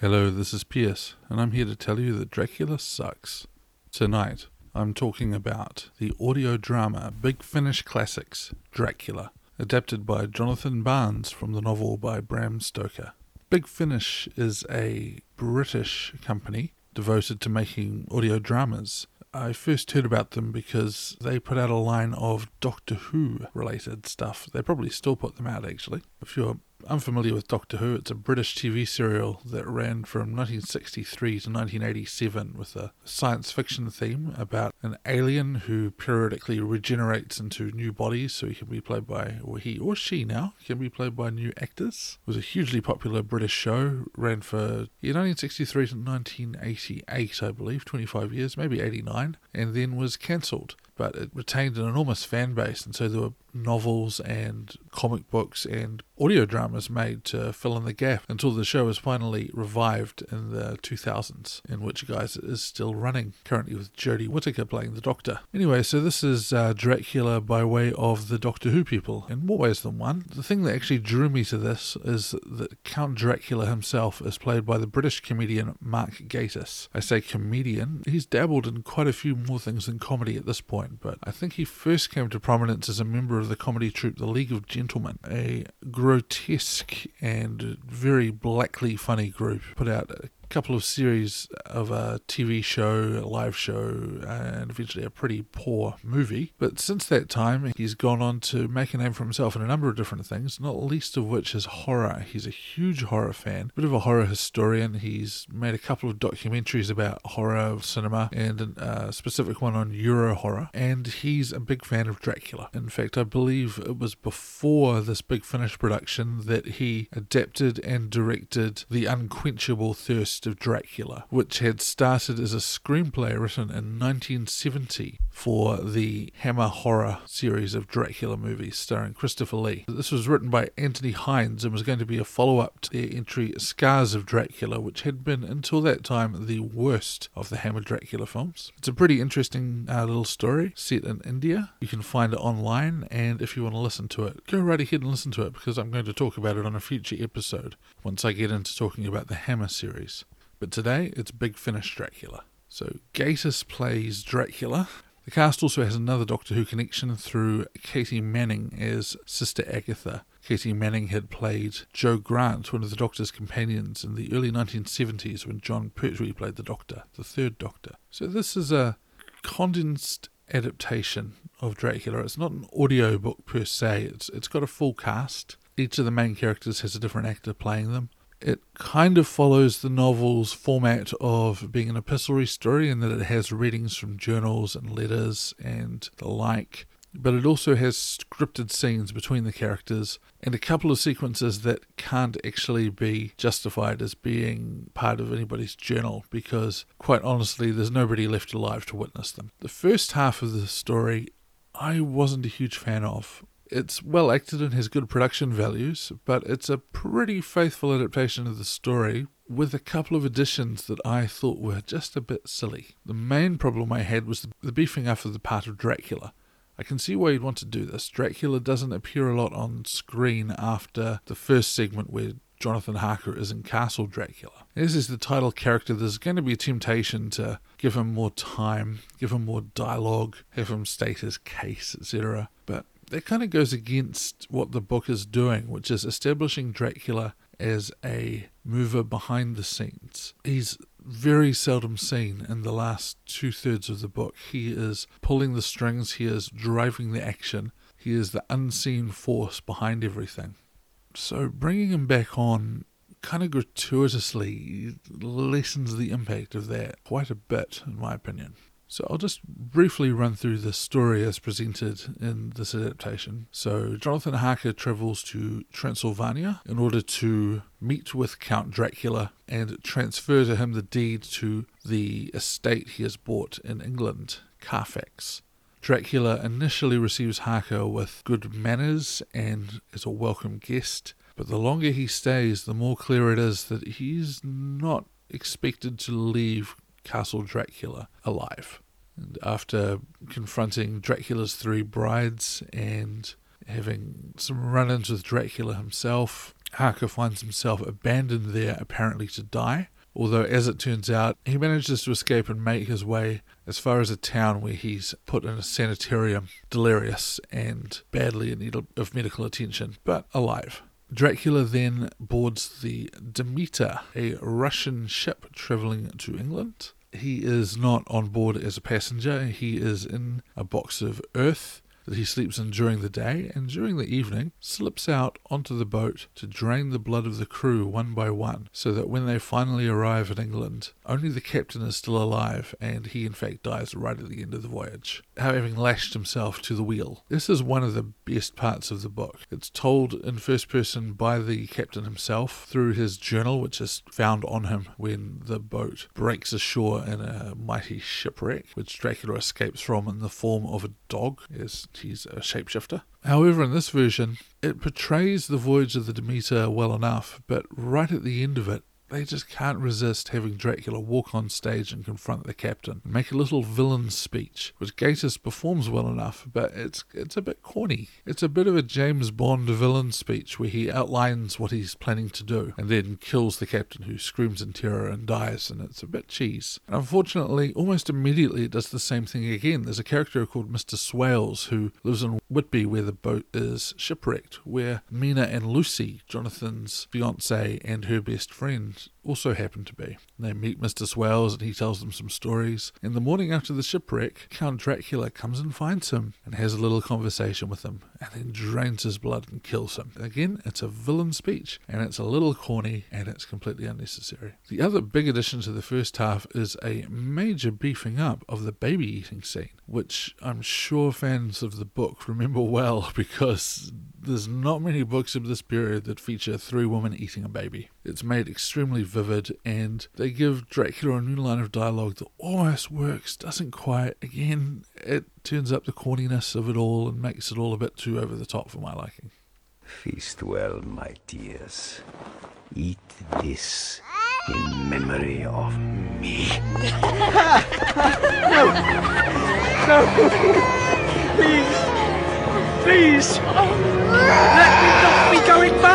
Hello, this is Pierce, and I'm here to tell you that Dracula sucks. Tonight, I'm talking about the audio drama Big Finish Classics Dracula, adapted by Jonathan Barnes from the novel by Bram Stoker. Big Finish is a British company devoted to making audio dramas. I first heard about them because they put out a line of Doctor Who related stuff. They probably still put them out actually. If you're unfamiliar with Doctor Who, it's a British TV serial that ran from 1963 to 1987 with a science fiction theme about an alien who periodically regenerates into new bodies. So he can be played by, or he or she now, can be played by new actors. It was a hugely popular British show, ran for yeah, 1963 to 1988, I believe, 25 years, maybe 89, and then was cancelled. But it retained an enormous fan base, and so there were novels and comic books and audio dramas made to fill in the gap until the show was finally revived in the 2000s, in which, guys, is still running, currently with Jodie Whittaker playing the Doctor. Anyway, so this is uh, Dracula by way of the Doctor Who people, in more ways than one. The thing that actually drew me to this is that Count Dracula himself is played by the British comedian Mark Gatiss. I say comedian, he's dabbled in quite a few more things than comedy at this point but I think he first came to prominence as a member of the comedy troupe The League of Gentlemen, a grotesque and very blackly funny group. Put out a couple of series of a TV show, a live show, and eventually a pretty poor movie. But since that time, he's gone on to make a name for himself in a number of different things, not least of which is horror. He's a huge horror fan, bit of a horror historian. He's made a couple of documentaries about horror cinema and a uh, specific one on Euro horror, and he's a big fan of Dracula. In fact, I believe it was before this big finish production that he adapted and directed The Unquenchable Thirst of Dracula, which had started as a screenplay written in 1970 for the Hammer Horror series of Dracula movies starring Christopher Lee. This was written by Anthony Hinds and was going to be a follow up to their entry Scars of Dracula, which had been until that time the worst of the Hammer Dracula films. It's a pretty interesting uh, little story set in India. You can find it online, and if you want to listen to it, go right ahead and listen to it because I'm going to talk about it on a future episode once I get into talking about the Hammer series. But today it's Big Finish Dracula. So Gatiss plays Dracula. The cast also has another Doctor Who connection through Katy Manning as Sister Agatha. Katy Manning had played Jo Grant, one of the Doctor's companions, in the early 1970s when Jon Pertwee played the Doctor, the third Doctor. So this is a condensed adaptation of Dracula. It's not an audio book per se. It's it's got a full cast. Each of the main characters has a different actor playing them. It kind of follows the novel's format of being an epistolary story in that it has readings from journals and letters and the like, but it also has scripted scenes between the characters and a couple of sequences that can't actually be justified as being part of anybody's journal because, quite honestly, there's nobody left alive to witness them. The first half of the story I wasn't a huge fan of. It's well acted and has good production values, but it's a pretty faithful adaptation of the story with a couple of additions that I thought were just a bit silly. The main problem I had was the beefing up of the part of Dracula. I can see why you'd want to do this. Dracula doesn't appear a lot on screen after the first segment where Jonathan Harker is in Castle Dracula. This is the title character, there's going to be a temptation to give him more time, give him more dialogue, have him state his case, etc. That kind of goes against what the book is doing, which is establishing Dracula as a mover behind the scenes. He's very seldom seen in the last two thirds of the book. He is pulling the strings, he is driving the action, he is the unseen force behind everything. So bringing him back on kind of gratuitously lessens the impact of that quite a bit, in my opinion. So I'll just briefly run through the story as presented in this adaptation. So Jonathan Harker travels to Transylvania in order to meet with Count Dracula and transfer to him the deed to the estate he has bought in England, Carfax. Dracula initially receives Harker with good manners and as a welcome guest, but the longer he stays, the more clear it is that he's not expected to leave Castle Dracula alive. And after confronting Dracula's three brides and having some run ins with Dracula himself. Harker finds himself abandoned there, apparently to die. Although, as it turns out, he manages to escape and make his way as far as a town where he's put in a sanitarium, delirious and badly in need of medical attention, but alive. Dracula then boards the Demeter, a Russian ship traveling to England. He is not on board as a passenger, he is in a box of earth that he sleeps in during the day and during the evening slips out onto the boat to drain the blood of the crew one by one, so that when they finally arrive in England, only the captain is still alive and he in fact dies right at the end of the voyage, having lashed himself to the wheel. This is one of the best parts of the book. It's told in first person by the captain himself through his journal, which is found on him when the boat breaks ashore in a mighty shipwreck, which Dracula escapes from in the form of a dog, as he's a shapeshifter. However, in this version, it portrays the voyage of the Demeter well enough, but right at the end of it, they just can't resist having Dracula walk on stage and confront the captain and make a little villain speech, which Gatiss performs well enough, but it's it's a bit corny. It's a bit of a James Bond villain speech where he outlines what he's planning to do and then kills the captain who screams in terror and dies, and it's a bit cheese. And unfortunately, almost immediately it does the same thing again. There's a character called Mr. Swales who lives in Whitby where the boat is shipwrecked, where Mina and Lucy, Jonathan's fiance and her best friend, and also happen to be. They meet Mr. Swales and he tells them some stories. In the morning after the shipwreck, Count Dracula comes and finds him and has a little conversation with him and then drains his blood and kills him. Again, it's a villain speech and it's a little corny and it's completely unnecessary. The other big addition to the first half is a major beefing up of the baby eating scene, which I'm sure fans of the book remember well because there's not many books of this period that feature three women eating a baby. It's made extremely vivid, and they give Dracula a new line of dialogue that almost works, doesn't quite. Again, it turns up the corniness of it all and makes it all a bit too over the top for my liking. Feast well, my dears. Eat this in memory of me. no! No! Please! Please! Let me not be going mad!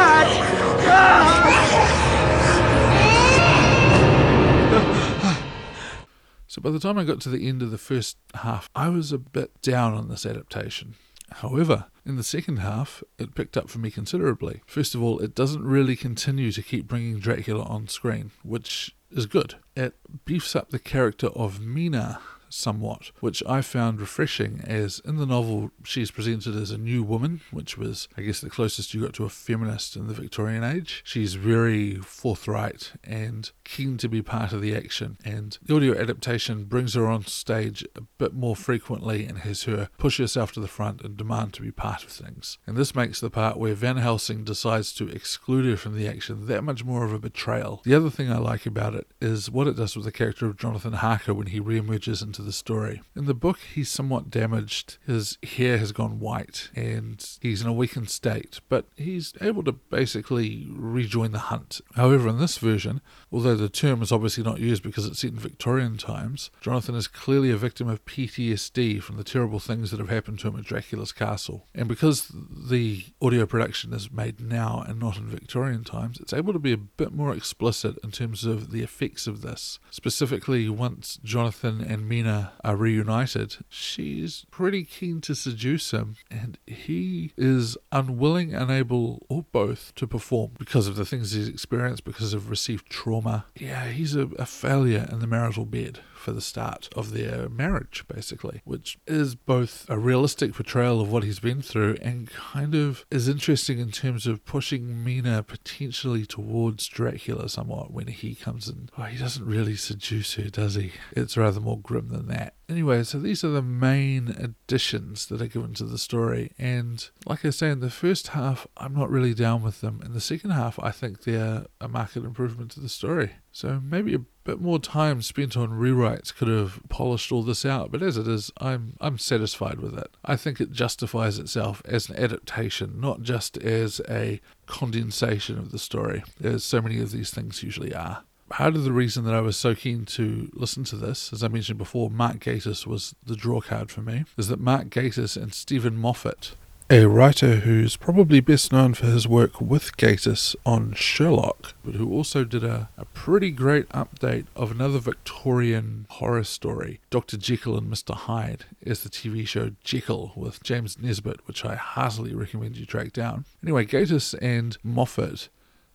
By the time I got to the end of the first half, I was a bit down on this adaptation. However, in the second half, it picked up for me considerably. First of all, it doesn't really continue to keep bringing Dracula on screen, which is good. It beefs up the character of Mina somewhat, which I found refreshing as in the novel she's presented as a new woman, which was, I guess, the closest you got to a feminist in the Victorian age. She's very forthright and keen to be part of the action, and the audio adaptation brings her on stage a bit more frequently and has her push herself to the front and demand to be part of things. And this makes the part where Van Helsing decides to exclude her from the action that much more of a betrayal. The other thing I like about it is what it does with the character of Jonathan Harker when he re-emerges into the story. In the book, he's somewhat damaged. His hair has gone white and he's in a weakened state, but he's able to basically rejoin the hunt. However, in this version, although the term is obviously not used because it's set in Victorian times, Jonathan is clearly a victim of PTSD from the terrible things that have happened to him at Dracula's castle. And because the audio production is made now and not in Victorian times, it's able to be a bit more explicit in terms of the effects of this. Specifically, once Jonathan and Mina are reunited, she's pretty keen to seduce him, and he is unwilling, unable, or both to perform because of the things he's experienced, because of received trauma. Yeah, he's a, a failure in the marital bed for the start of their marriage, basically, which is both a realistic portrayal of what he's been through and kind of is interesting in terms of pushing Mina potentially towards Dracula somewhat when he comes in. Oh, he doesn't really seduce her, does he? It's rather more grim than that. Anyway, so these are the main additions that are given to the story, and like I say, in the first half, I'm not really down with them. In the second half, I think they're a marked improvement to the story. So maybe a bit more time spent on rewrites could have polished all this out, but as it is, I'm I'm satisfied with it. I think it justifies itself as an adaptation, not just as a condensation of the story, as so many of these things usually are. Part of the reason that I was so keen to listen to this, as I mentioned before, Mark Gatiss was the draw card for me, is that Mark Gatiss and Steven Moffat a writer who's probably best known for his work with Gatiss on Sherlock, but who also did a, a pretty great update of another Victorian horror story, Dr. Jekyll and Mr. Hyde, is the TV show Jekyll with James Nesbitt, which I heartily recommend you track down. Anyway, Gatiss and Moffat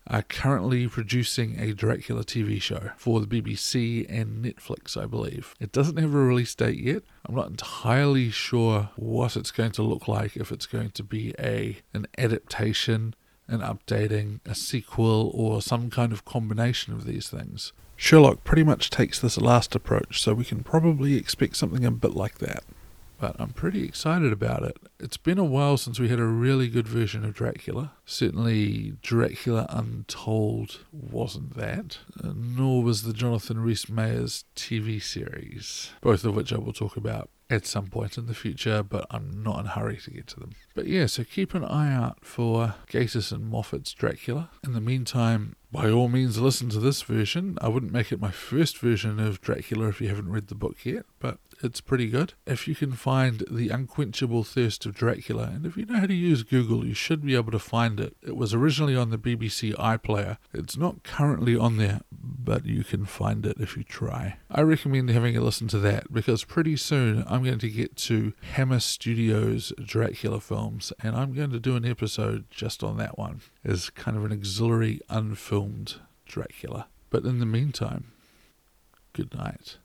are currently producing a Dracula TV show for the BBC and Netflix, I believe. It doesn't have a release date yet. I'm not entirely sure what it's going to look like, if it's going to be a an adaptation, an updating, a sequel, or some kind of combination of these things. Sherlock pretty much takes this last approach, so we can probably expect something a bit like that but I'm pretty excited about it. It's been a while since we had a really good version of Dracula. Certainly, Dracula Untold wasn't that, uh, nor was the Jonathan Rhys Meyers TV series, both of which I will talk about at some point in the future, but I'm not in a hurry to get to them. But yeah, so keep an eye out for Gatiss and Moffat's Dracula. In the meantime, by all means, listen to this version. I wouldn't make it my first version of Dracula if you haven't read the book yet, but it's pretty good. If you can find The Unquenchable Thirst of Dracula, and if you know how to use Google, you should be able to find it. It was originally on the BBC iPlayer. It's not currently on there, but you can find it if you try. I recommend having a listen to that because pretty soon I'm going to get to Hammer Studios Dracula films, and I'm going to do an episode just on that one as kind of an auxiliary unfilmed Dracula. But in the meantime, good night.